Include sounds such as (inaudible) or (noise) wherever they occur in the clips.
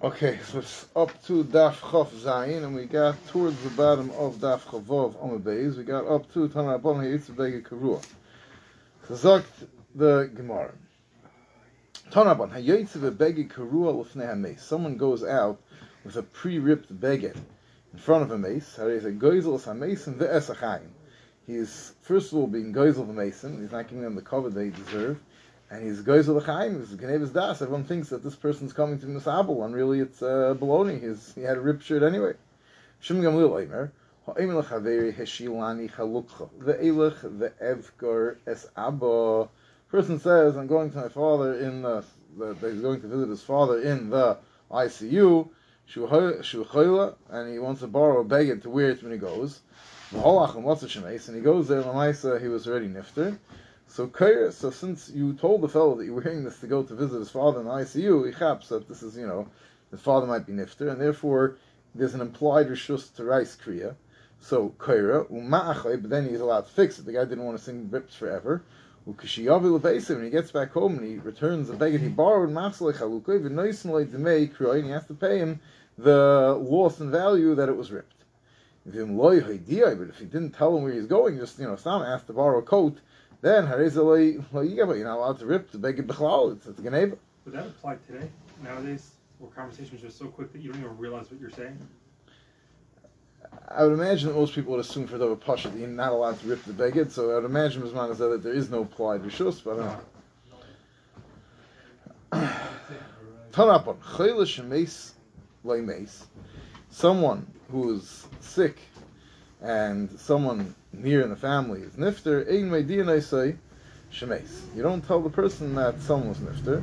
Okay, so it's up to Daf Chof Zayin, and we got towards the bottom of Daf Chavov Omabeis. We got up to Tana Rabban Hayitz Karua. So sagt the Gemara. Tana Rabban Hayitz Bege Karua Lefnei HaMeis. Someone goes out with a pre-ripped beged in front of a mace. How is first of all being goizel the mason. He's not giving them the cover they deserve and he's goes to the chaim, he's Genevis Das. Everyone thinks that this person's coming to Misabel, and really it's uh, baloney. He's, he had a rip shirt anyway. Shim Gamlil Eimer. Ha'eim lechaveri heshilani chalukcha. Ve'elech ve'evkar es abba. Person says, I'm going to my father in the, the, he's going to visit his father in the ICU, and he wants to borrow a baguette to wear it when he goes. And he goes there, Lamaisa, he was already nifter. So so since you told the fellow that you were hearing this to go to visit his father in the ICU, he chaps that this is, you know, his father might be nifter, and therefore there's an implied rishus to rice kriya. So Kaira, uma'achay, but then he's allowed to fix it. The guy didn't want to sing rips forever. Ukashiyavi lebeisim, when he gets back home and he returns the beggar he borrowed, machsalei chalukay, v'noisin demei kriya, and he has to pay him the loss in value that it was ripped. But if he didn't tell him where he's going, just, you know, Sam asked to borrow a coat, then Harizaloi well, you're not allowed to rip the Beged Bechlal, it's, it's a Geneva. Would that apply today, nowadays, where conversations are so quick that you don't even realize what you're saying? I would imagine that most people would assume for the Pasha that you're not allowed to rip the Beged, so I would imagine Bisman is that there is no applied Rishus, but uh, I don't know. (sighs) Tanapon, Chayla Shemes Leimes, someone who is sick and someone near in the family is nifter, say shemes. You don't tell the person that someone was nifter.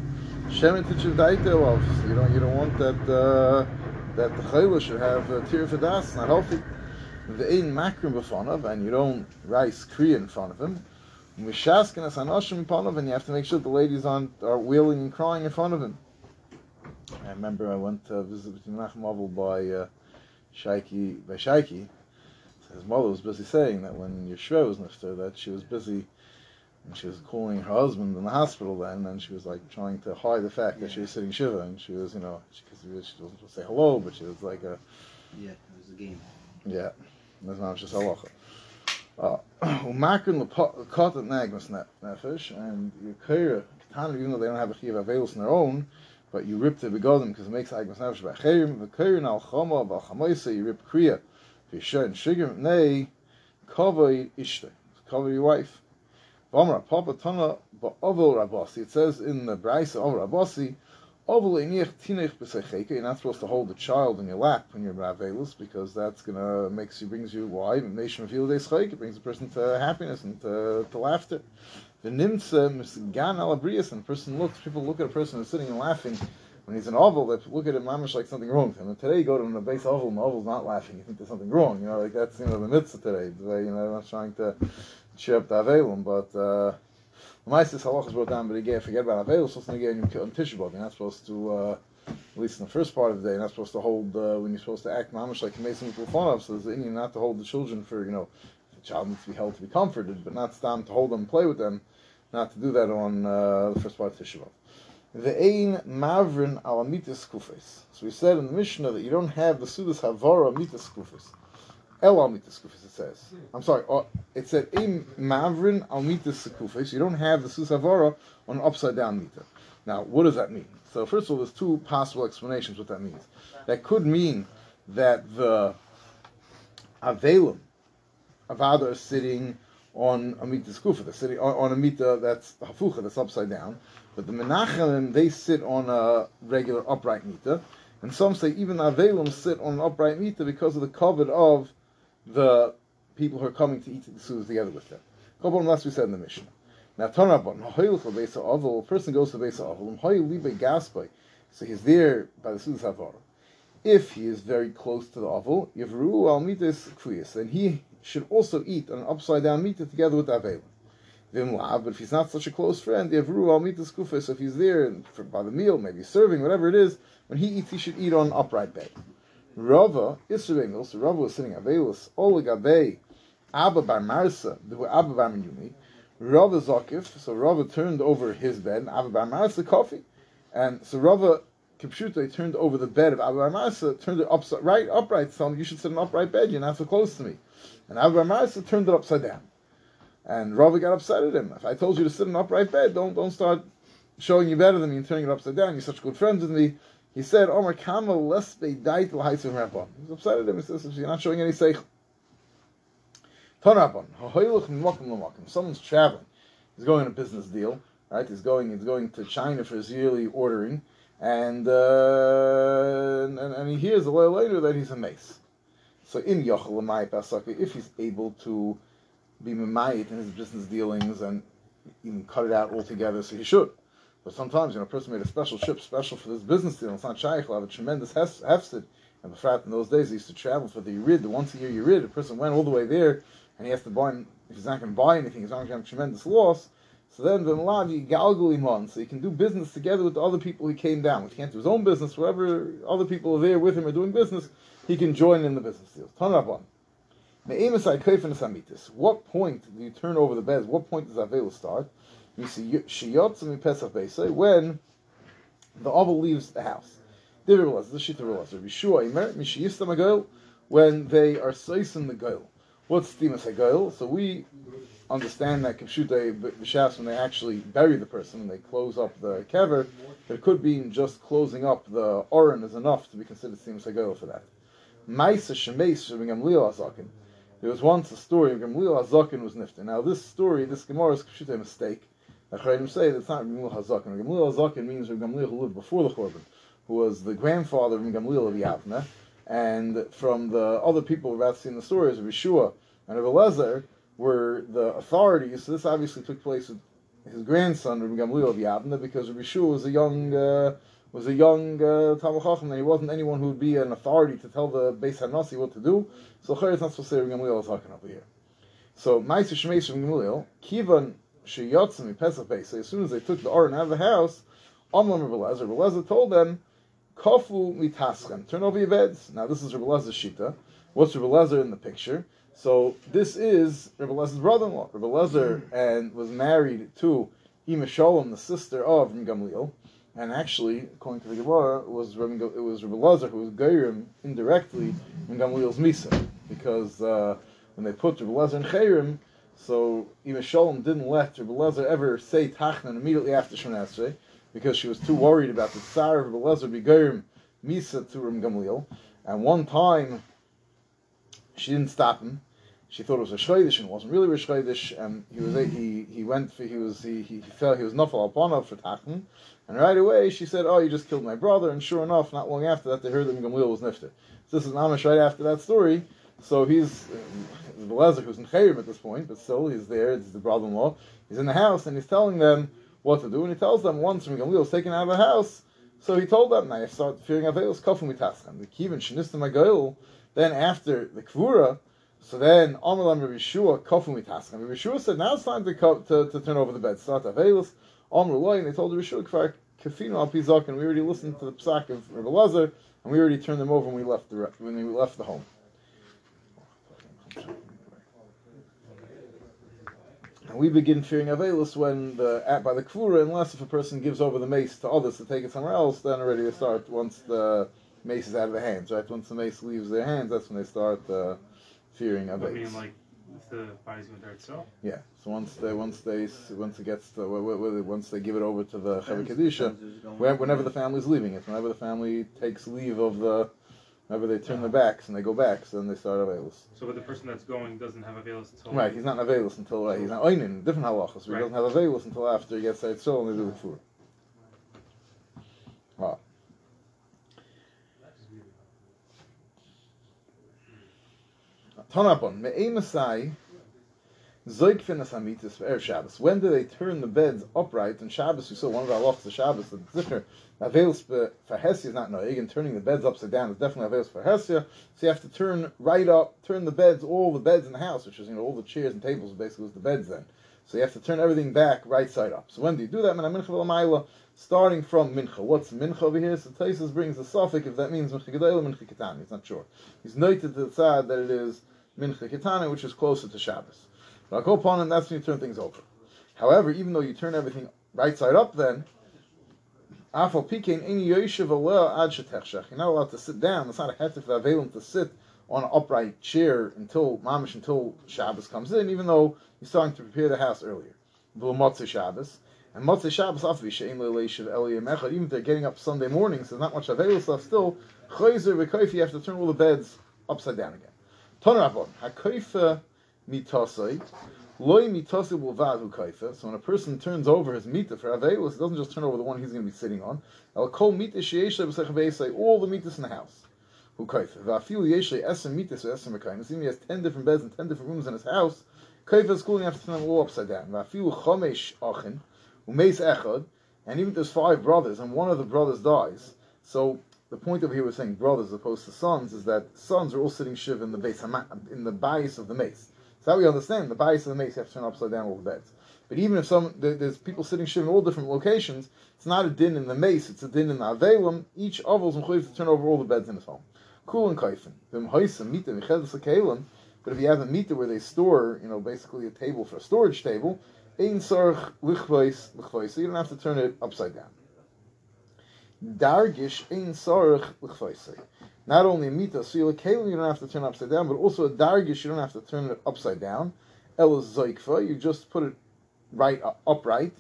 You don't you don't want that uh, that the chayla should have a tear for das, not healthy. The ein makrim b'fanav, and you don't rice kriya in front of him. Mishaskin as anoshim and you have to make sure the ladies aren't are wailing and crying in front of him. I remember I went to visit Menachem Avel by uh, Shaiki by Shaiki his mother was busy saying that when Yeshua was nifter, that she was busy and she was calling her husband in the hospital then, and she was like trying to hide the fact yeah. that she was sitting shiva, and she was, you know, because she, she, wasn't supposed to say hello, but she was like a. Yeah, it was a game. Yeah, that's not just halacha. Uh, umakrin lekot at nagmas nefesh, and you kira katan, even though they don't have a chiv availus in their own, but you rip the begodim because it makes agmas nefesh by chayim, v'kayrin al chama v'al you rip kriya. Visha and Shigim Nei Kavoi Ishte. Cover your wife. Vamra Papa Tana Ba'ovel Rabasi. It says in the Braisa of Rabasi, Ovel Inich Tinich B'Secheke. You're not supposed to hold the child in your lap when you're Ravelus because that's gonna makes you brings you why nation feel they It brings a person to happiness and to, to laughter. The Nimtze Misgan Alabrias and person looks people look at a person who's sitting and laughing when he's an oval, they look at him mamish like something wrong with him. And today you go to him, the base oval, and the oval's not laughing. You think there's something wrong. You know, like that's you know the mitzvah today. Today, you know, I'm not trying to cheer up the avelum, but uh, Maisis halachas brought down, but again, forget about avelum. Supposed to get on Tisha B'Av. You're not supposed to. Uh, at least in the first part of the day, you're not supposed to hold uh, when you're supposed to act mamish like mason with fun of. So there's not to hold the children for you know, the child needs to be held to be comforted, but not time to hold them, play with them, not to do that on uh, the first part of Tisha B'Av. Ve'ein mavrin al amitis kufis. So we said in the Mishnah that you don't have the sudas havara amitis kufis. El amitis kufis, it says. I'm sorry, uh, it said ein mavrin al mitis kufis. You don't have the sudas havara on upside down mita. Now, what does that mean? So first of all, there's two possible explanations what that means. That could mean that the avelim, avada is sitting on a mita skufa, they're sitting on, on a mita that's hafucha, that's upside down. But the Menachem, they sit on a regular upright meter. And some say even the Avelim sit on an upright meter because of the covet of the people who are coming to eat the sudas together with them. Couple of we said in the Mishnah. Now, Tanabon, a person goes to Besa Aval, so he's there by the Sudas Havara. If he is very close to the Aval, Yavru al Mitas Kriyas, then he should also eat an upside down meter together with the Avelim. But if he's not such a close friend, Yavru al mitas kufa, so if he's there for, by the meal, maybe serving, whatever it is, when he eats, he should eat on upright bed. Rava, Isra so Rava was sitting Avelus, Olagabe, Abba Bar Marsa, the Abba Bar Minumi, Rava Zakif, so Rava turned over his bed, and Abba Bar Marsa coffee. And so Rava Kipshute turned over the bed of Abu Amasa, turned it upside right upright, to tell him you should sit an upright bed, you're not so close to me. And Abu Amasa turned it upside down. And Rava got upset at him. If I told you to sit in an upright bed, don't don't start showing you better than me and turning it upside down. You're such good friends with me. He said, Omar Kamal lesbe dait l'haitzim rabban. He was upset at him. He says, you're not showing any seich. Tanabon, ha'hoylach m'mokim l'mokim. Someone's traveling. He's going on a business deal, right? He's going, he's going to China for his yearly ordering, and uh, and, and he hears a little later that he's a mace. So in Yochel Pasaka, if he's able to be memayit in his business dealings and even cut it out altogether, so he should. But sometimes, you know, a person made a special ship special for this business deal. It's not shaykh. have a tremendous hefsed. And the fact in those days, he used to travel for the Yerid, the once a year Yerid. A person went all the way there, and he has to buy, if he's not going to buy anything, he's not going to have a tremendous loss. So then, the Malavi Galgulimon, so he can do business together with the other people he came down with. He can't do his own business, wherever other people are there with him are doing business, he can join in the business deals. Tanabon. What point do you turn over the beds? What point does Avela start? You see, Shiyotz Pesach Beisai, when the Abel leaves the house. The Shita Relaz, Yeshua Imer, Mishiyistam Agoil, when they are in the Goil. What's Timas Agoil? So we understand that Kipshute B'Shas, when they actually bury the person, and they close up the kever, it could be just closing up the Oren is enough to be considered Timas Agoil for that. Maisa Shemeis Shavingam Leo Azakin. There was once a story of Gamliel Azakin was nifter. Now this story, this Gemara is a mistake. Achreidim say that it's not Gamliel Hazakin. Gamliel Hazakin means Gamliel who lived before the Churban, who was the grandfather of Gamliel of Yavna, and from the other people we've about seen the stories of Yeshua and of Elezer were the authorities. So this obviously took place with his grandson Rabbi Gamliel of Yavna because Yeshua was a young uh, was a young uh, Talmud Chacham and he wasn't anyone who would be an authority to tell the Beis Hanasi what to do. So Chayr is not supposed to say Gamliel is talking over here. So Ma'aser Shmeish Rabbi Gamliel Kivan Sheyotzim Pesach So as soon as they took the Aron out of the house, Amlam Rabbi Lezer, told them, Kofu mitaschem, turn over your beds. Now this is Lezer's shita. What's Lezer in the picture? So this is Lezer's brother-in-law. Lezer and was married to Ima Shalom, the sister of Gamliel. And actually, according to the Gemara, it was Rabbi, it was Rabbi Lezer who was Geirim indirectly in Gamliel's Misa. Because uh, when they put Rabbi Lezer in Chayrim, so Ima Shalom didn't let Rabbi Lezer ever say Tachnan immediately after Shemon because she was too worried about the Tsar of Rabbi Lezer Begerim Misa to Ram Gamliel. And one time, she didn't stop him. She thought it was a shaydish and it wasn't really a shaydish. And he was he he went for he was he he felt he was nafal upon for Tachnan. And right away she said, "Oh, you just killed my brother." And sure enough, not long after that, they heard that Gamliel was nifter. So this is Amish right after that story. So he's um, the Lezer who's in Chayrim at this point, but still he's there. It's the brother-in-law. He's in the house and he's telling them what to do. And he tells them once when Gamliel was taken out of the house, so he told them, now you start fearing Avelos kofim mitaschem. The kivin shenistim agoil. Then after the kvura, so then Amalam Rabbi Yeshua kofim mitaschem. Rabbi Yeshua said, now it's time to, to, to turn over the bed. Start Avelos. Amr and they told Rabbi Yeshua kfar kafinu al pizak, and we already listened to the psak of Rabbi Lezer, and we already turned them over when we left the when we left the home. And we begin fearing Avelus when the at by the Kvura, unless if a person gives over the mace to others to take it somewhere else, then already they start once the mace is out of their hands, right? Once the mace leaves their hands, that's when they start uh, fearing Avelus. I mean, like if the body's going to itself. Yeah. So once they once they once it gets to once they give it over to the Chavi Kedusha, whenever the family's leaving it, whenever the family takes leave of the Whenever they turn their backs and they go back, so then they start Avelis. So, but the person that's going doesn't have Avelis until. Right, he's not Avelis until, uh, he's not Oinin, different halachas, so right. he doesn't have Avelis until after he gets Seit Sol and they do the food. Ah. Tanapon, Me'emasai, Zoik Shabbos. When do they turn the beds upright? And Shabbos, we saw one of our lochs of Shabbos, the Zikr, Aveils for Hesia is not noig, and turning the beds upside down is definitely Aveils for Hesia. So you have to turn right up, turn the beds, all the beds in the house, which is, you know, all the chairs and tables basically was the beds then. So you have to turn everything back right side up. So when do you do that? Starting from Mincha. What's Mincha over here? So Taisus brings the suffix if that means Mincha Gedela, Mincha. He's not sure. He's noted to the side that it is Mincha Ketani, which is closer to Shabbos. But I'll go upon and that's when you turn things over. However, even though you turn everything right side up then, pikein. You're not allowed to sit down. It's not a heter for avelim to sit on an upright chair until mamish until Shabbos comes in, even though you're starting to prepare the house earlier. V'lomotzei Shabbos. And Motzei Shabbos after she'en le'leishav eliyim echad. Even if they're getting up Sunday morning, so there's not much avelim stuff. Still, chayzer. You have to turn all the beds upside down again. Ton Rabban hakoifa mitosai. Loy mitosai will kaifa. So when a person turns over his mita for avelos, he doesn't just turn over the one he's going to be sitting on. El kol mita sheyesh b'sechavesai. All the mitas in the house who kaifa. Va'afil yeshle esem mitas or esem mekayim. Even he has ten different beds and ten different rooms in his house. Kaifa is cool. Have to turn them all upside down. Va'afil chomesh achin umeis echad. And even if there's five brothers and one of the brothers dies, so the point over here we're saying brothers as opposed to sons is that sons are all sitting shiv in the base in the bias of the mace. So how we understand the bias of the mace you have to turn upside down all the beds. But even if some there's people sitting shiv in all different locations, it's not a din in the mace, it's a din in the avelim. Each avos is to turn over all the beds in his home. Cool and kaifin. But if you have a meter where they store, you know, basically a table for a storage table. So you don't have to turn it upside down. Dargish ein l'chvaisei. Not only a mita, so you kalim you don't have to turn upside down, but also a dargish you don't have to turn it upside down. El zoikfa, you just put it right uh, upright.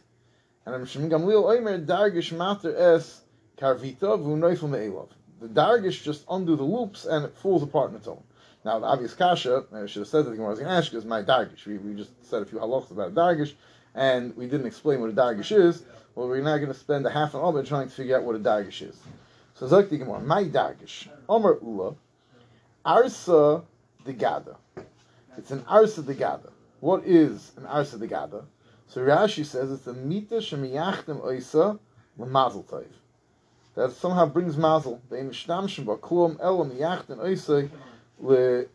And I'm Shimon Gamliel Oimer dargish mater es karvita v'unoifel me'elov. The dargish just undo the loops and it falls apart on its own. Now the obvious kasha, I should have said that the Gemara was going to ask is my dargish. We, we just said a few halachas about dargish, and we didn't explain what a dargish is. Well, we're not going to spend a half an hour trying to figure out what a Dagish is. So Zok the Gemara, my Dagish, Omer Ula, Arsa de Gada. It's an Arsa de Gada. What is an Arsa de Gada? So Rashi says it's a mita shemiyachtem oisa l'mazel tov. That somehow brings mazel. They mishtamshim b'klum elam yachtem oisa le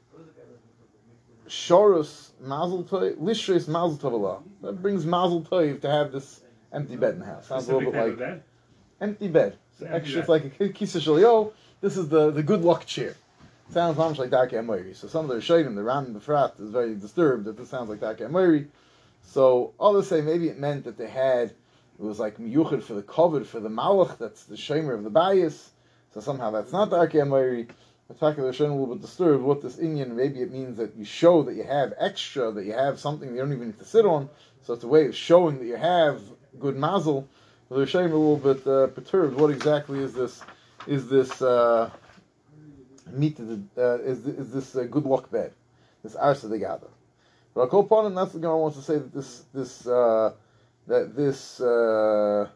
shorus mazel tov, lishres mazel tov That brings mazel tov to have this empty bed in the house. Sounds a little bit like empty bed. It's Empty extra, bed. it's like a kisa shalio. This is the, the good luck chair. Sounds much like Daki Amoiri. So some of the Rishonim, the Ram the Frat, is very disturbed that this sounds like Daki Amoiri. So others say maybe it meant that they had it was like miyuchid for the covered for the malach. That's the shomer of the bias. So somehow that's not Daki Amoiri. The Taki the Rishonim a little bit disturbed what this Indian. Maybe it means that you show that you have extra, that you have something you don't even need to sit on. So it's a way of showing that you have good mazel. The Rishonim a little bit uh, perturbed. What exactly is this? Is this uh? The, uh, is is this uh, good luck bed? This arsa de gada. But and that's the Gemara wants to say that this this uh, that this uh,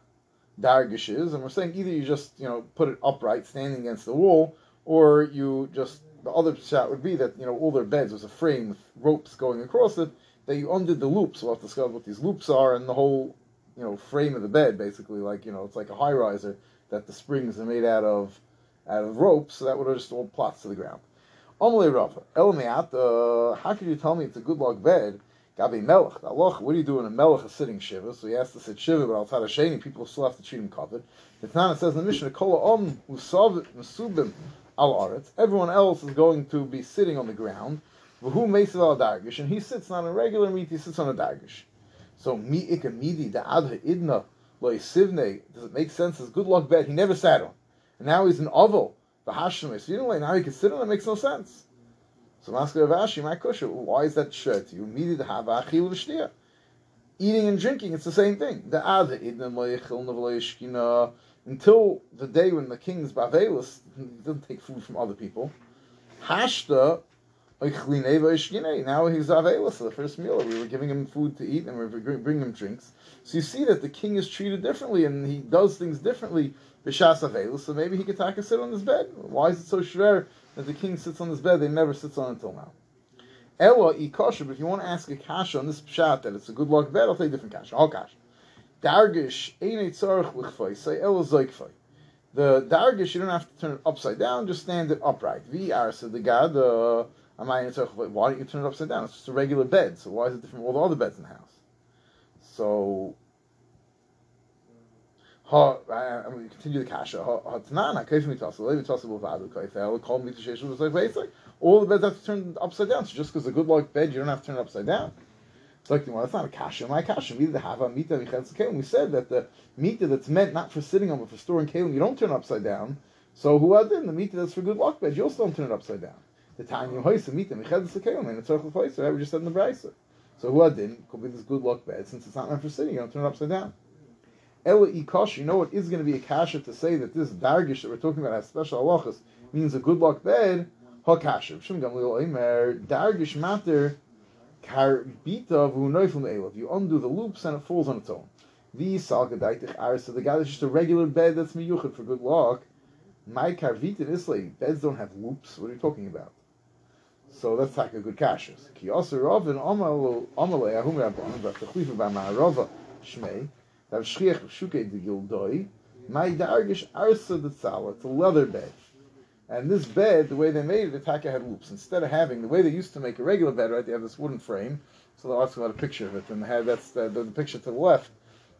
dargish is, and we're saying either you just you know put it upright, standing against the wall, or you just the other shot would be that you know all their beds was a frame with ropes going across it that you undid the loops. We'll have to discover what these loops are and the whole you know frame of the bed basically like you know it's like a high riser that the springs are made out of out of ropes so that would have just all plots to the ground. Amalei Rafa, Elmeat, uh, how could you tell me it's a good luck bed? Gabi Melech, Allah, what do you do when a Melech is sitting Shiva? So he has to sit Shiva, but outside of Shani, people still have to treat him covered. the it says in the Mishnah, Kola Om Usav Mesubim Al Aretz. Everyone else is going to be sitting on the ground. Who Mesav Al Dargish, and he sits on a regular meat, he sits on a Dargish. So mi ikamidi da adha idna loy sivne. Does it make sense? His good luck bed he never sat on, and now he's an oval. The hashim you know like now he can sit on. It makes no sense. So Masker Ravashi, my kusha. Why is that shirt? You immediately have achil v'shtia. Eating and drinking, it's the same thing. The adha idna loy chil loy shkina. Until the day when the king's bavelis he doesn't take food from other people. Hashta now he's for the first meal. We were giving him food to eat and we were bringing him drinks. So you see that the king is treated differently and he does things differently. B'shas available, so maybe he could take a sit on his bed. Why is it so schwer that the king sits on his bed? They never sits on until now. Ella i kosher, but if you want to ask a kasha on this pshat that it's a good luck bed, I'll take a different kasha. All kasha. Dargish einei tzarich lichfay. Say ella zoikfay. The dargish you don't have to turn it upside down, just stand it upright. Vi arsa the god the why don't you turn it upside down? It's just a regular bed. So why is it different from all the other beds in the house? So, going to continue the kasha. All the beds have to turn upside down. So just because a good luck bed, you don't have to turn it upside down. It's like, well, that's not a kasha. My kasha, we have a mita. We said that the mita that's meant not for sitting on, but for storing kelim, you don't turn upside down. So who are then the mita that's for good luck bed? You also don't turn it upside down. The tanya hoisa mita michetz kelim and it's tzarchel hoisa. We just said in the brayser. So who then could be this good luck bed since it's not meant for sitting. You don't turn it upside down. Ela ikosh. You know what is going to be a kasha to say that this dargish that we're talking about has special halachas means a good luck bed. Hakasha. Shim gamliel oimer dargish matter karbita v'unoifel me'elav. You undo the loops and it falls on its own. The salgadaitich arsa. The guy that's just a regular bed that's miyuchad for good luck. My karvita islay. Beds don't have loops. What are you talking about? So that's like a good kashas. Ki also amal amalei ahum rabbanim b'achlifa b'ma'arava shmei. That shchiach shukei de gildoi. My dargish arsa the tzala. It's a leather bed. And this bed, the way they made it, the taka had loops. Instead of having the way they used to make a regular bed, right? They have this wooden frame. So they also got a picture of it, and they had that's the, the, the picture to the left.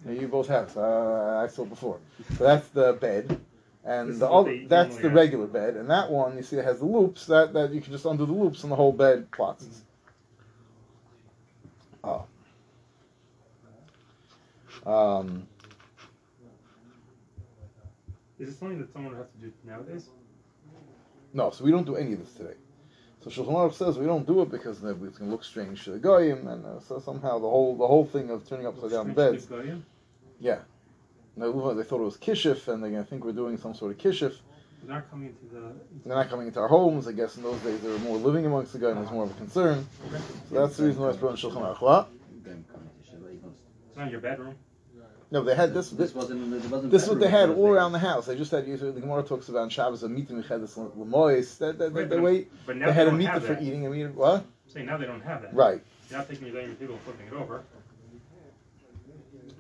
You, both have. Uh, I saw before. So that's the bed, and the is what other, that's the regular bed, and that one you see it has the loops. That that you can just undo the loops, and the whole bed plots. Oh. Um, Is this something that someone would have to do nowadays? No, so we don't do any of this today. So Shulchan Aruch says we don't do it because it's going to look strange to the goyim, and uh, so somehow the whole the whole thing of turning upside down beds, yeah. No, they thought it was kishif, and they're going to think we're doing some sort of kishif. They're not coming into the. They're not coming into our homes. I guess in those days they were more living amongst the goyim. It was more of a concern. So that's the reason why it's brought in Shulchan Aruch. What? Game coming to Shiva Eagles. It's not in your bedroom. No, they had this. This This, wasn't. There wasn't this is what they had all around the house. They just had usually the Gemara talks about in Shabbos a meeting we had this lemois. That that Right, the but- way But now they they, had a don't meter have for that. eating. I mean, what? I'm saying now they don't have that. Right. You're not taking your dining table and flipping it over.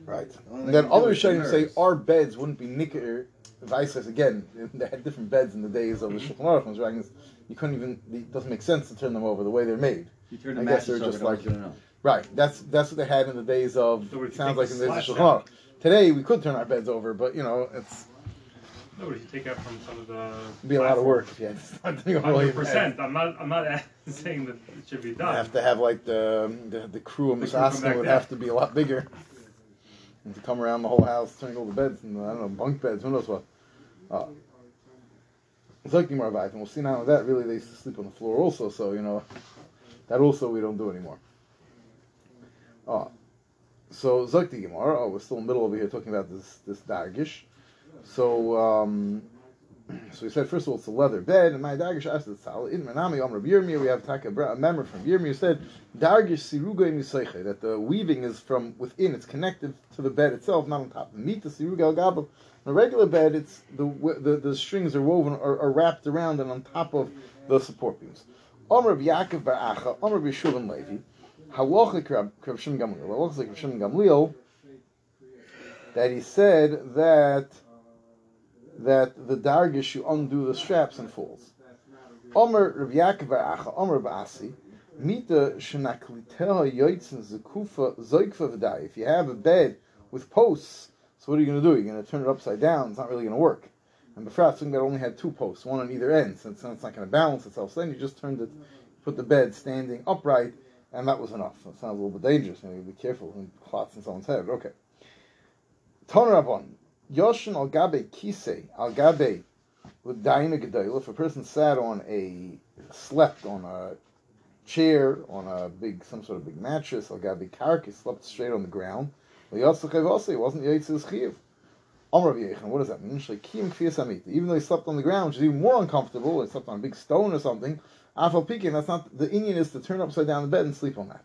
Right. And then you do other is Rishonim say our beds wouldn't be nicker. Vices again, (laughs) they had different beds in the days of the Mm-hmm. Shulchan Aruch. and writing. You couldn't even. It doesn't make sense to turn them over the way they're made. You turn the I guess they're just like- Right. That's that's what they had in the days of. So sounds like in the days of Shulchan Aruch. Today we could turn our beds over, but you know it's No, but if you take out from some of the. it'd be a lot of work if you had to start doing all your Hundred beds. percent. I'm not. I'm not (laughs) saying that it should be You done. have to have like the the, the crew of The crew come Misasna back would there. have to be a lot bigger. And to come around the whole house turning all the beds and I don't know bunk beds, who knows what. Uh, like and we'll see now that really they sleep on the floor also, so you know that also we don't do anymore. Uh, so Zakti Gemara, oh we're still in the middle over here talking about this this Dargish. So um so we said first of all it's a leather bed, and my Dargish asked the Tzal, in Manami Om Rabbi Yirmiyah, we have taka a member from Yirmiyah who said Dargish Siruga Miseiche, that the weaving is from within, it's connected to the bed itself, not on top. Meet the Siruga Al Gabel. On a regular bed, it's the the, the strings are woven or are wrapped around and on top of the support beams. Om Rabbi Yaakov Bar Acha, Om Rabbi Shulem Levi, Halacha Rav Shimon Gamliel, Halacha like Rav Shimon Gamliel, that he said that that the dargish you undo the straps and falls. Omer Rav Yaakov Acha, Omer Ba'asi, Mita shenakliteha yoitzen zekufa zoikfa v'dai. If you have a bed with posts, so what are you going to do? You're going to turn it upside down. It's not really going to work. And before something that only had two posts, one on either end, since then it's not going to balance itself. So then you just turned it, put the bed standing upright, and that was enough. That sounds a little bit dangerous. You know, you be careful and clots in someone's head. Okay. Toner upon Yoshin al gabe kise al gabe. If a person sat on a slept on a chair on a big some sort of big mattress al gabe kark, he slept straight on the ground. He wasn't Yitzis chiv. Amr what does that mean? Even though he slept on the ground, which is even more uncomfortable, he slept on a big stone or something. Afal pikin, that's not the Indian is to turn upside down the bed and sleep on that.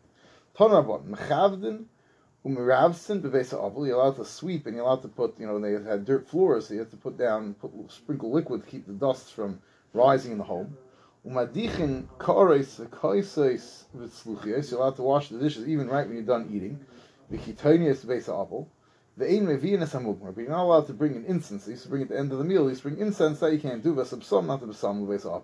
Umiravsin bevesa avul. You're allowed to sweep and you're allowed to put, you know, they had dirt floors, so you have to put down, put sprinkle liquid to keep the dust from rising in the home. Umadichin kares kaises v'tzluchios. You're allowed to wash the dishes even right when you're done eating. V'kitonius bevesa avul. The ain mevinas hamugmar, but you're not allowed to bring an incense. You used to bring at the end of the meal. You used to bring incense that you can't do. Vesabsam, not the besam bevesa avul.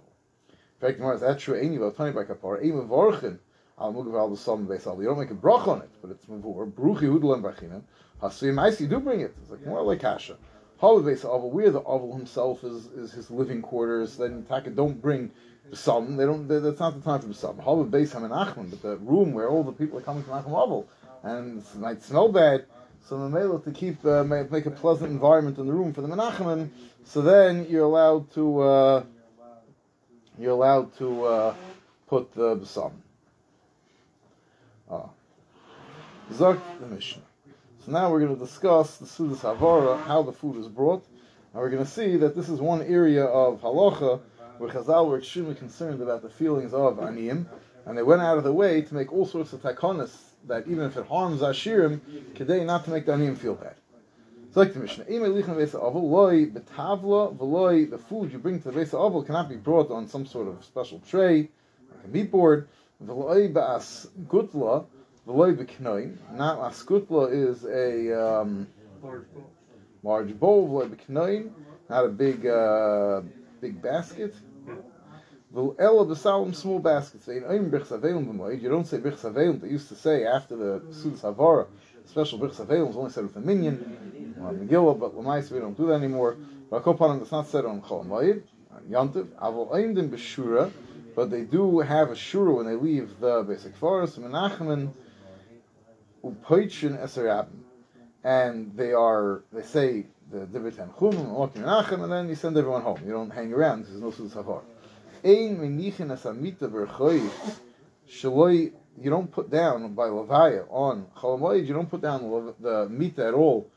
In fact, Gemara is that true? About twenty by kapara. Ein mevorchin al mugav al besam bevesa avul. You don't make a brach on it, but it's mavur. Bruchi hudelam brachinen. Hasuyim ice, you do bring it. It's like more like kasha. How bevesa avul? Where the avul himself is is his living quarters. Then taka don't bring Some they don't. They, that's not the time for some. Halav base Hamanachman, but the room where all the people are coming to Nachman Avel, and it might smell bad. So male to keep uh, make, a pleasant environment in the room for the Menachmen. So then you're allowed to uh, you're allowed to uh, put the besam. Zok the Mishnah. So now we're going to discuss the Sudas Havara, how the food is brought, and we're going to see that this is one area of halacha where Chazal were extremely concerned about the feelings of aniyim, and they went out of the way to make all sorts of takonis that even if it harms Ashirim, kedei not to make the aniyim feel bad. So like the Mishnah, the food you bring to the Beis Avol cannot be brought on some sort of special tray, like a meat board. Gutla v'loy b'knoin. Not as gutla is a um, Large bowl. large bowl v'loy b'knoin, not a big uh, big basket. Ella b'salim small baskets. You don't say brichs avelim. They used to say after the sudas havara, special brichs avelim is only said with a minion, or Megillah, but Lamais we don't do that anymore. But Kopanim it's not said on Chol Moed, on Yantiv. Avol Eimdim b'shura, but they do have a shura when they leave the basic forest. Menachmen upoichin eserabim, and they are they say the Divit Tanchum, walking Menachem, and then you send everyone home. You don't hang around because there's no havara. Ein menichin as amita v'rchoy shaloi. You don't put down by levaya on cholamoid. You don't put down the, mita at all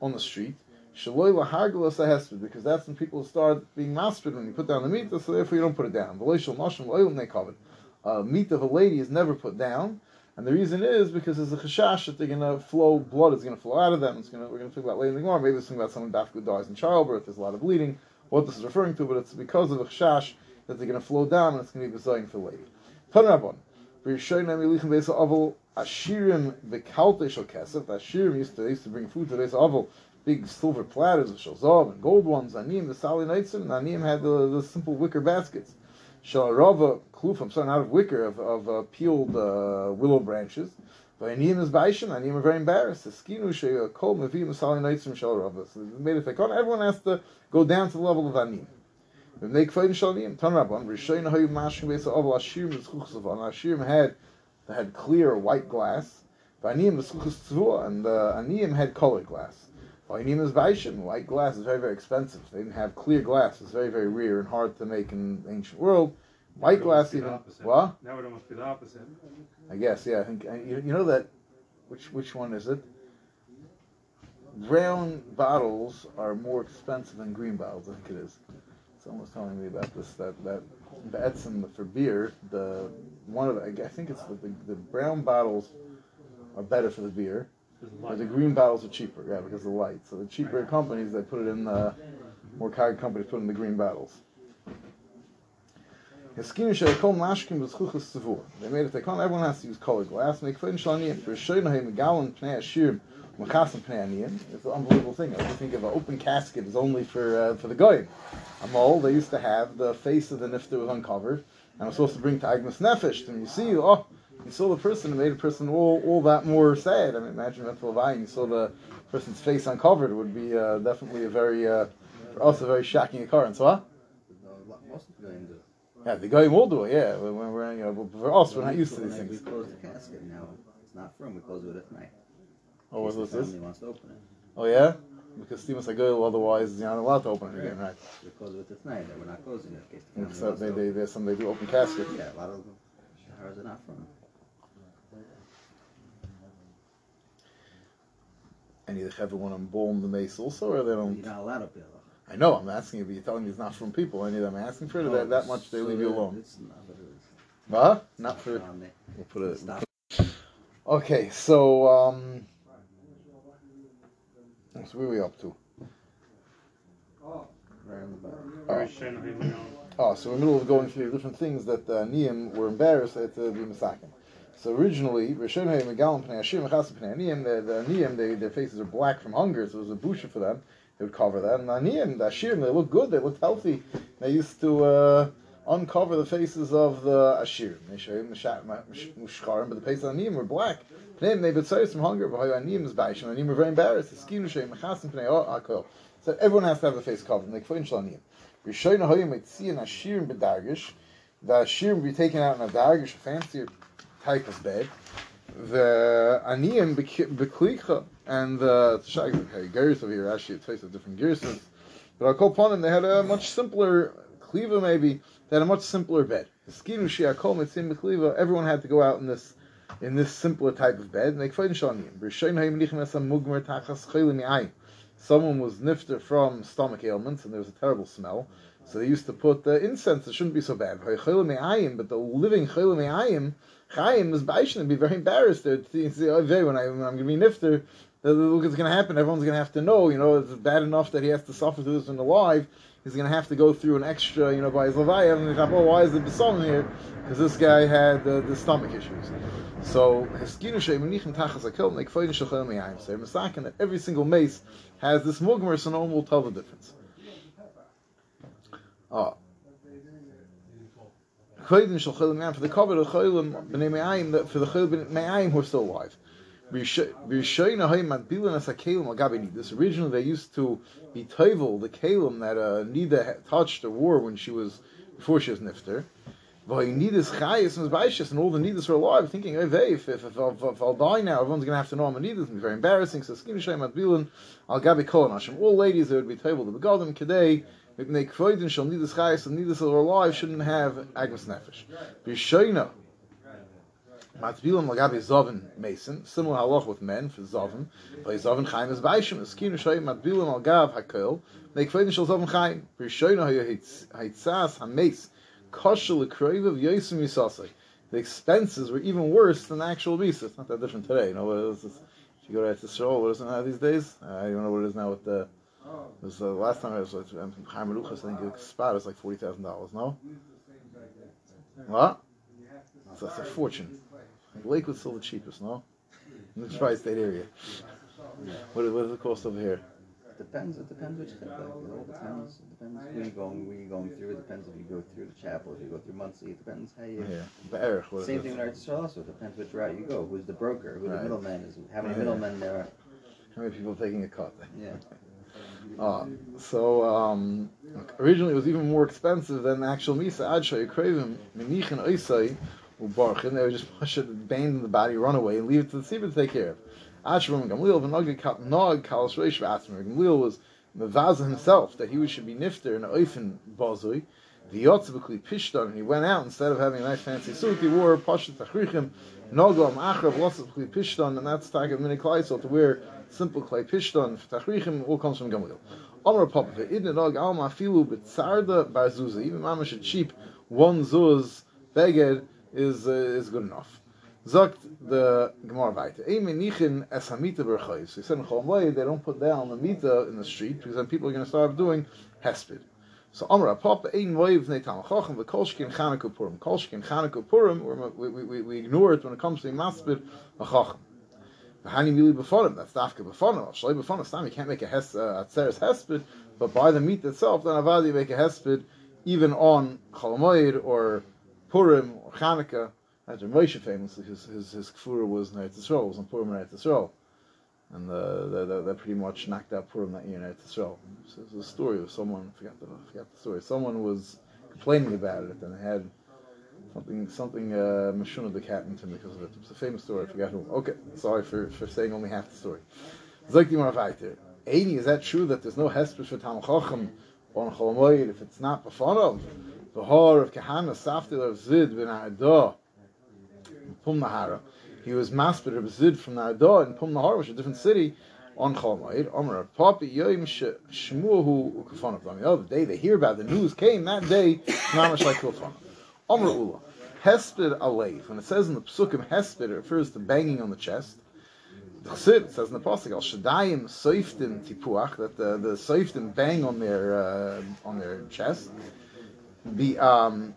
on the street. Shaloi lahargalas ahesped because that's when people start being maspid when you put down the mita. So therefore you don't put it down. V'loy shal nashim lo'ilim they covered. Uh, meat of a lady is never put down, and the reason is because there's a chashash that they're going to flow blood is going to flow out of them. It's to, we're going to talk about later in the Maybe there's something about someone dafka dies in childbirth. There's a lot of bleeding. What this is referring to, but it's because of a chashash that they're going to flow down and it's going to be bezayin for lady. Tanrabon. Ashirim v'kalte shel kesef. Ashirim used to, used to bring food to beisa aval, big silver platters of shalzav and gold ones. Aniyim, the sali and Aniyim had the, the simple wicker baskets. Shalarava klufim, sorry, not of wicker, of, of uh, peeled uh, willow branches. V'aniyim is baishin, Aniyim are very embarrassed. The skinu sheyakol mevim sali nitzim shalarava. So they made it fekon. Everyone has to go down to the level of Aniyim. Make fine shalim. Tanrabon. Rishayin hayu mashkin beis oval ashirim v'zchuchsavan. Ashirim had they had clear white glass. V'aniyim v'zchuchas tzvua, and the aniyim had colored glass. V'aniyim is vaishim. White glass is very very expensive. They didn't have clear glass. It's very very rare and hard to make in the ancient world. White glass almost be the even what? That would almost be the opposite. I guess yeah. I think you, you know that. Which which one is it? Brown bottles are more expensive than green bottles. I think it is. Someone was telling me about this. That that Batson for beer, the one of the, I think it's the, the, the brown bottles are better for the beer, but the green bottles are cheaper. Yeah, because of the light. So the cheaper companies they put it in the more card companies put in the green bottles. Heskinu she'ekol mashkim b'zchuchas tzavur. They made it. They can't. Everyone has to use colored glass. Make fun shalaniim for shoynahem megalon pnei ashir machasam pnei aniyim. It's an unbelievable thing. I think of an open casket is only for uh, for the goyim. A mole they used to have the face of the nifter was uncovered and I was supposed to bring to Agnes Nefesh. And you see, oh, you saw the person, it made a person all, all that more sad. I mean, imagine that Levine, you saw the person's face uncovered. It would be uh, definitely a very, uh, for us, a very shocking occurrence. Huh? Most of the going to. Yeah, the goyim will do it. Yeah, when when we're you know, for us, we're not used to these things. We close the casket now. It's not firm. We close it at night. Oh, what In was the this? family wants to open it. Oh yeah, because Steven Sagil, otherwise you're not allowed to open it again, right? We close it at night. We're not closing it in case the family Except they, they, there's some they do open casket. Yeah, a lot of showers are not firm. The Chevron want to embalm the mace also, or they don't? You're not allowed peel off. I know, I'm asking you, but you're telling me it's not from people. Any of them asking for it, or that, that much they So leave you alone? It's not, but it's Huh? Not for. We'll put it. Stop. Okay, so um, so where are we up to? Right on the bottom. Very shayna hayim Oh, so we're in the middle of going through different things that uh, Niyim were embarrassed at uh, the Masakim. So originally, the, the Niyim, they, their faces are black from hunger, so it was a busha for them. They would cover that. And the Niyim, the Ashim, they looked good, they looked healthy. They used to uh, uncover the faces of the Ashir. They show him Mushkarim, but the faces of the Niyim were black. Pneim, they betzayis from hunger, but Niyim is Baishim, and Niyim were very embarrassed. Akol. So everyone has to have the face covered. Like for Niyim. Rishoyna hoyim ashirim bedargish. the would be taken out in a dargish, a fancier type of bed. The aniyim beklicha and the shag okay, gears over here actually it takes of different gears. But I'll call upon them. They had a much simpler kliva maybe. They had a much simpler bed. Everyone had to go out in this in this simpler type of bed. Someone was nifter from stomach ailments and there was a terrible smell. So they used to put the incense. It shouldn't be so bad. But the living chayim is baishin and be very embarrassed. They're say, oh, when, I, when I'm going to be nifter, look what's going to happen. Everyone's going to have to know. You know, it's bad enough that he has to suffer through this when alive. He's going to have to go through an extra, you know, by his levaya. And like, oh, why is the besom here? Because this guy had uh, the stomach issues. So every single mace has this mugmer, so no one will tell the difference. Ah. Chodim shel cholim miyayim for the cover of cholim b'nei miyayim for the cholim miyayim who are still alive. This originally they used to be toivel the kalim that uh, Nida touched or wore when she was before she was nifter. Nidus chayis and baishis and all the Nidus are alive, thinking, oh, if, if, if, if, if I'll die now, everyone's going to have to know I'm a Nidus. To be very embarrassing. So skin shem atbilin al gabi kol All ladies that would be toivel the begadim kedei mipnei kvoidin shal Nidus chayis and Nidus are alive shouldn't have agmas nefesh. B'shoina Matbilim lagabi zovin mason, similar halach with men for zovin. By zovin chaim is baishim, eskinu shoy matbilim al gav hakel, make feidim shel zovin chaim. Rishoyna haitzas hames, koshel lekroiv yosim yisasai. The expenses were even worse than the actual visa. It's not that different today. You know what it is? If you go to Israel, what is it now these days? I don't know what it is now with the. It was, uh, last time I was with um, Chaim I think the spot is like forty thousand dollars. No. What? So that's a fortune. Lakewood's still the cheapest, no? In the tri-state area. What, what does it cost over here? Depends. It depends which chip. Like, it all depends. It depends where you're going. Where you're going through. It depends if you go through the chapel. If you go through Monsey. It depends how you. Yeah. Be'erich, what Same is thing it? in Eretz Yisrael also. It depends which route you go. Who's the broker? Who Right. the middleman is? How many Yeah. middlemen there are? How many people taking a cut? Yeah. (laughs) Uh, so um, originally it was even more expensive than the actual misa. Ad shayikravim minichin oisai ubarchin. They would just push it, bang in the body, run away, and leave it to the tzibur to take care of. Ashram Gamliel v'nogig nog kalas reish v'atzmer. Gamliel was mevaza himself that he should be nifter in oifen bazui. V'yotzvukli pishton, and he went out instead of having a nice fancy suit, he wore pashat tachrichim, nogam achrav lotzvukli pishton, and that's tag of mini klaisel to wear simple clay pishton tachrichim all comes from Gamliel. Amar Papa idna nog alma filu b'tzarda barzuza. Even mamash a cheap one zuz beged is uh, is good enough. Sagt the Gemara weiter. Ein menichin es hamita berchayis. He said in Chol Moed, they don't put down the mita in the street because then people are going to start doing hesped. So Amar Papa ein moev ne tam chochem v'kolshkin Purim. Kolshkin Chanukah Purim we, we, we, we ignore it when it comes to maspid a. Hani mili befonim. That's dafka befonim. Shalei befonim. Stam you can't make a hes uh, atzeres hesped, but by the meat itself, then avadi you make a hesped even on Chol Moed or Purim or Chanukah. As Moshe famously, his his his kfura was Eretz Yisrael, was on Purim in Eretz Yisrael, and uh, they, they, they pretty much knocked out Purim that year in Eretz Yisrael. So it's a story of someone. I forgot the I forgot the story. Someone was complaining about it, and they had something something uh, the happened to him because of it. It's a famous story. I forgot who. Okay, sorry for, for saying only half the story. Zok Dimar Vaiter. Eighty, is that true that there's no hesped for Tam Chochem on Chol Moed if it's not before the hor of Kahana Saftil of Zid ben Adah Pum Nahara. He was maspid of Zid from Nahada in Pum Nahara, which is a different city, on Chol Moed. Omer Papi Yoim Shmuhu Ukafonav. On the other day, they hear about the news came that day. (coughs) Mamash like Kilfonav. Omer Ula. Aleif. When it says in the Psukim Hesped, it refers to banging on the chest. The Chassid says in the Pasuk, Al Shadayim Soiftim Tipuach, that the, the Soiftim bang on their, uh, on their chest. The, um,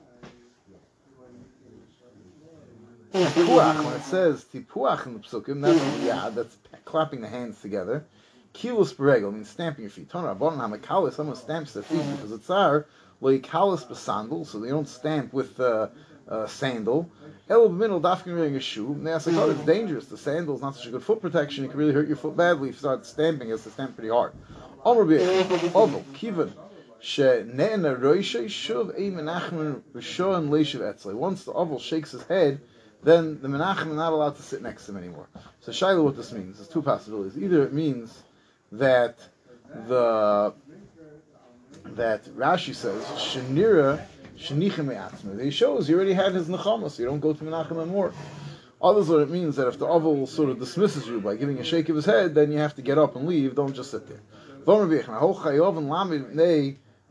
Tipuach, when it says Tipuach in the Psukim, that's, yeah, that's clapping the hands together. Kilus Beregel means stamping your feet. Toner Abonon Hamakalis, someone stamps their feet because it's our Loikalis Basandal, so they don't stamp with uh, uh, sandal. El B'minal Dafkin wearing a shoe. They like, oh, it's dangerous. The sandal's not such a good foot protection. It can really hurt your foot badly if you start stamping. It has to stamp pretty hard. Omer rishon leishiv etzlei. Once the oval shakes his head, then the menachem is not allowed to sit next to him anymore. So Shiloh, what this means, there's two possibilities. Either it means that the that Rashi says shenira shenichem me'atzma. He shows he already had his nechama, so you don't go to menachem anymore. Others, what it means that if the oval sort of dismisses you by giving a shake of his head, then you have to get up and leave. Don't just sit there.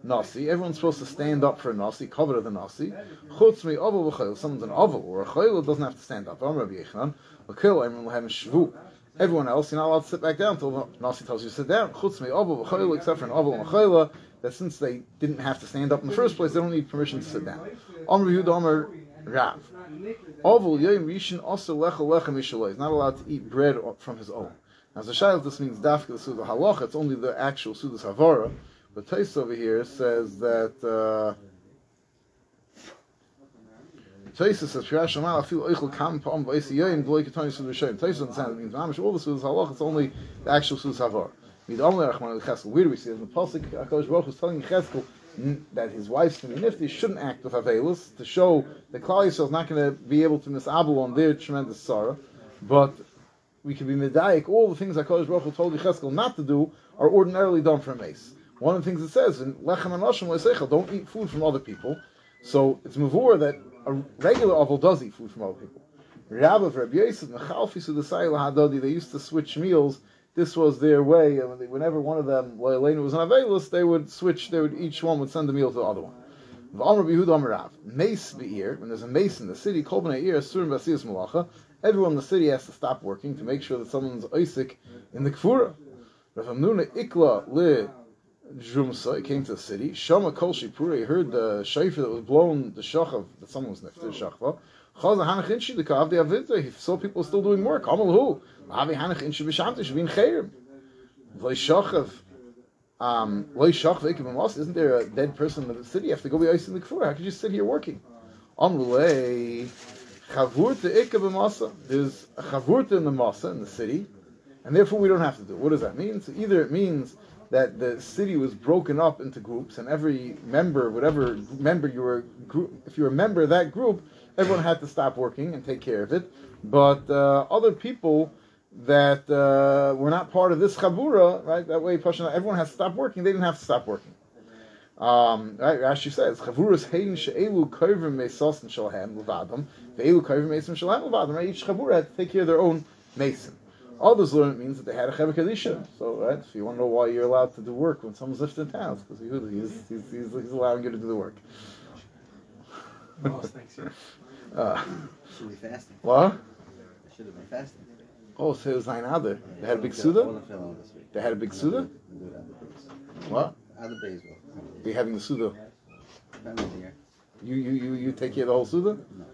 Nasi. Everyone's supposed to stand up for a Nasi, cover the Nasi. Chutz oval v'chayil. Someone's an oval or a chayil doesn't have to stand up. Amr Rabbi Yechanan. A shvu. Everyone else, you're not allowed to sit back down until the Nasi tells you to sit down. Chutz oval v'chayil, except for an oval and a chayil, that since they didn't have to stand up in the first place, they don't need permission to sit down. Rav. He's not allowed to eat bread from his own. Now, the shayl, this means dafka the halacha. It's only the actual sudas havara. But Tais over here says that. Uh, Taisa says, "Shirash Shamal, I feel oichel kam pa'am v'eisi yoyim v'loi ketoni sud v'shoyim." Taisa understands it means mamish all the sudas halach. It's only the actual sudas havar. Where do we see it? In the pasuk, Hakadosh Baruch is telling Cheskel that his wife's to nifty shouldn't act with avelus to show that Klal Yisrael is not going to be able to miss misabel on their tremendous sorrow, but we can be medayik. All the things Hakadosh Baruch told Cheskel not to do are ordinarily done for a mace. One of the things it says in Lechem Anoshim don't eat food from other people. So it's mavur that a regular oval does eat food from other people. Rabbi Rabbi Yosef Mechalfi Sudasai Hadodi, they used to switch meals. This was their way. Whenever one of them, Elena was unavailable, they would switch. They would each one would send the meal to the other one. Mace be'ir. When there's a mace in the city. Everyone in the city has to stop working to make sure that someone's oisik in the kfura. Rav Hamnuna ikla li Jumsa, he came to the city. Shama Kol Shipura, he heard the shayfer that was blown, the shachav, that someone was nifter, shachva. Chaz hanach inshi the avita, he saw people still doing work. Amal hu, avi hanach inshi b'shamti, shavin chayrim. V'lei shachav, um, loy shachav ekim amos, isn't there a dead person in the city? You have to go be ice in the kfur. How could you sit here working? Amrulei, chavurta ikka b'masa. There's a chavurta in the masa, in the city, and therefore we don't have to do. It. What does that mean? So either it means that the city was broken up into groups, and every member, whatever member you were, if you were a member of that group, everyone had to stop working and take care of it. But uh, other people that uh, were not part of this chabura, right? That way, everyone has to stop working. They didn't have to stop working. Um, right, Rashi says, "Chavuras hein she'elu kovrim mesos and shalhem levadam, ve'elu kovrim mesim shalhem levadam." Right, each chavura had to take care of their own mason. Others learn it means that they had a Chevra Kadisha. So, right, if you want to know why you're allowed to do work when someone's lifting towels, because he's, he's, he's, he's, allowing you to do the work. Thanks, uh, should be fasting. What? should have been fasting. Oh, so it was nine other. They had a big Suda? They had a big Suda? What? Other days, Be having the Suda. You, you, you, you take care of the whole Suda? No.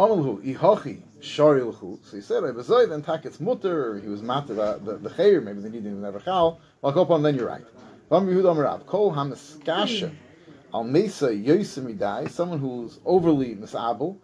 Amalhu, ihachi, sharilchu. So he said, I Rebezoi, then tak it's mutter, he was matter the, the chayer, maybe they have a chal. I'll go upon, then you're right. Ram Yehud Amarav, kol hamiskasha, al mesa yosemidai, someone who's overly misabel,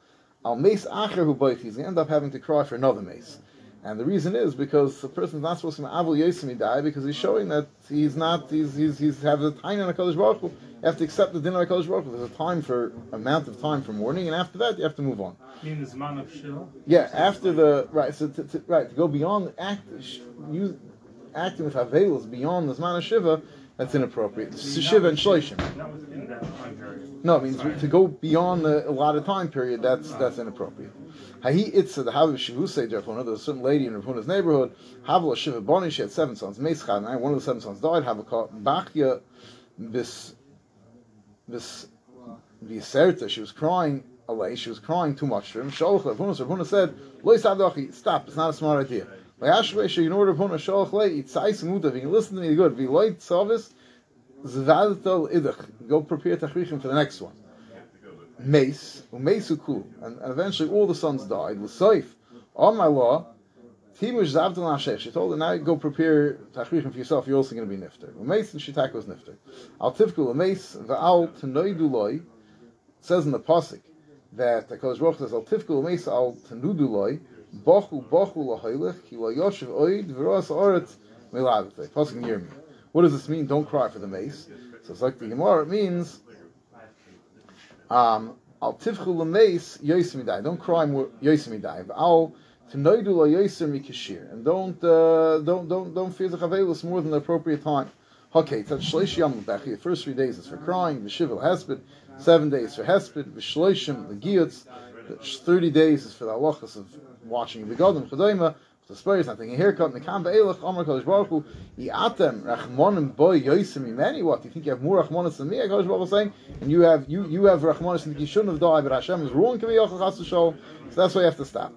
al mes acher who both, he's going to end up having to cry for another mace. And the reason is because the person's not supposed to be Abul Yosemidai because he's showing that he's not, he's, he's, he's have a time in a Kodesh Baruch Hu. You have to accept the dinner of Kodesh Baruch Hu. There's a time for, amount of time for mourning, and after that you have to move on. You mean the Zman of Shil? Yeah, after the, right, so to, to, right, to go beyond, act, you, acting with Havelos beyond the Zman of Shiva, that's inappropriate. Shiva and Shloshim. Not within that time period. No, it means Sorry. to go beyond the allotted time period, that's, that's inappropriate. Hahi Itza, the Haviv Shivusei Jarfona, there's a certain lady in Ravuna's neighborhood, Havla Shiva Boni, she had seven sons, Meschad, and one of the seven sons died, Havaka Bachya Bis, Bis, Viserta, she was crying away, she was crying too much for him. Shalach Ravuna, so said, Lois stop, it's not a smart idea. Layashwe, you know Ravuna, Shalach Le, Itzais Mutav, you listen to me good, Viloit Savis, Zvadatal Idach, go prepare Tachrichim for the next one mace, umesuku, and, and eventually all the sons died. Saif, on my law, Timush Zavdal Nashech. She told her, now go prepare Tachrichim for yourself, you're also going to be Nifter. Umeis and Shitak was Nifter. Al Tivku, Umeis, Va'al Tanoiduloi, says in the Pasik, that the Kodesh Baruch says, Al Tivku, Umeis, Al Tanuduloi, Bochu bochu lahoilech ki la yoshev oid v'roas oretz milavitei. Pasuk near me. What does this mean? Don't cry for the mace. So it's like the Gemara. It means um, al tivchu lemeis yosemidai. Don't cry more yosemidai. Al tenoidu la yoser mikashir. And don't uh, don't don't don't fear the chavelus more than the appropriate time. Okay, it's shleish yam lebechi. The first three days is for crying. V'shivul hesped. Seven days for hesped. V'shleishim legiyutz. 30 days is for the halachas of watching the Godim, The so is not taking a haircut, and the Kam Be'elach, Amar Kodesh Baruch Hu, Yi'atem, Rachmonim Bo Yosim Imeni, what, you think you have more Rachmonis than me, Kodesh Baruch Hu saying, and you have, you, you have Rachmonis you shouldn't have died. but Hashem is ruling Kaviyach HaChasu Shol, so that's why you have to stop.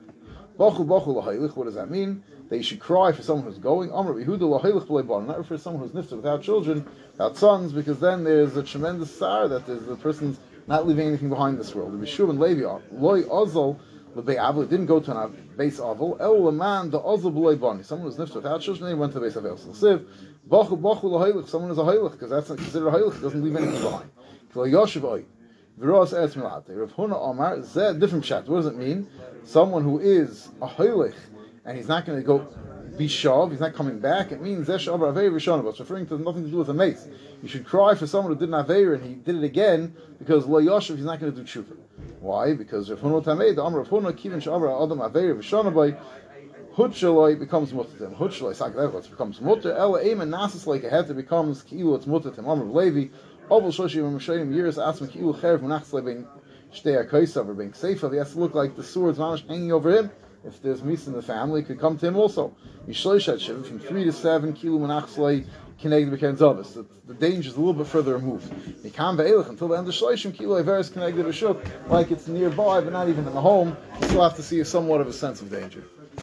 Bochu Bochu Lahoilich, what does that mean? That you should cry for someone who's going, Amar Behuda Lahoilich B'lebon, not to someone who's nifted without children, without sons, because then there's a tremendous sorrow that there's the person's not leaving anything behind this world. The Bishub and Levi Loy Ozol. Lebei Avil, didn't go to a base Avil. El man the Ozil B'lei Bani. Someone was nifted without children, then he went to the base of El Siv. Bachu Bachu Lahaylich, someone is a Haylich, because that's considered a Haylich, doesn't leave anything behind. Klo Yoshev Oy. Viros Eretz Milate. Rav Huna Omar, Zeh, different chat. What does it mean? Someone who is a Haylich, and he's not going to go be he's not coming back. It means Zesh Abra Rishonah, it's referring to nothing to do with a mace. You should cry for someone who did an Aveir and he did it again because Lo Yoshev, he's not going to do tshuva. Why? Because Rav Tamei, the Amr Rav Huna, Kivin Shabra Adam Aveir Rishonah by Hutshaloi becomes mutter to him. Hutshaloi Sakadevos becomes mutter. Ela Eim and Nasis like a heter becomes Kilu, it's mutter to him. Amr Levi, Oval Shoshim and Mishayim years Asma Kilu Cherev Menachsle being Shtei HaKoisav or being Sefer, he has to look like the sword's mamish hanging over him if there's meat in the family, could come to him also. From 3 to 7, Kilu Menachslei, Kineg Beken Zavis. The, danger is a little bit further removed. Until the end of Shloishim, Kilu Averis Kineg B'Shuk, like it's nearby, but not even in the home, you still have to see somewhat of a sense of danger.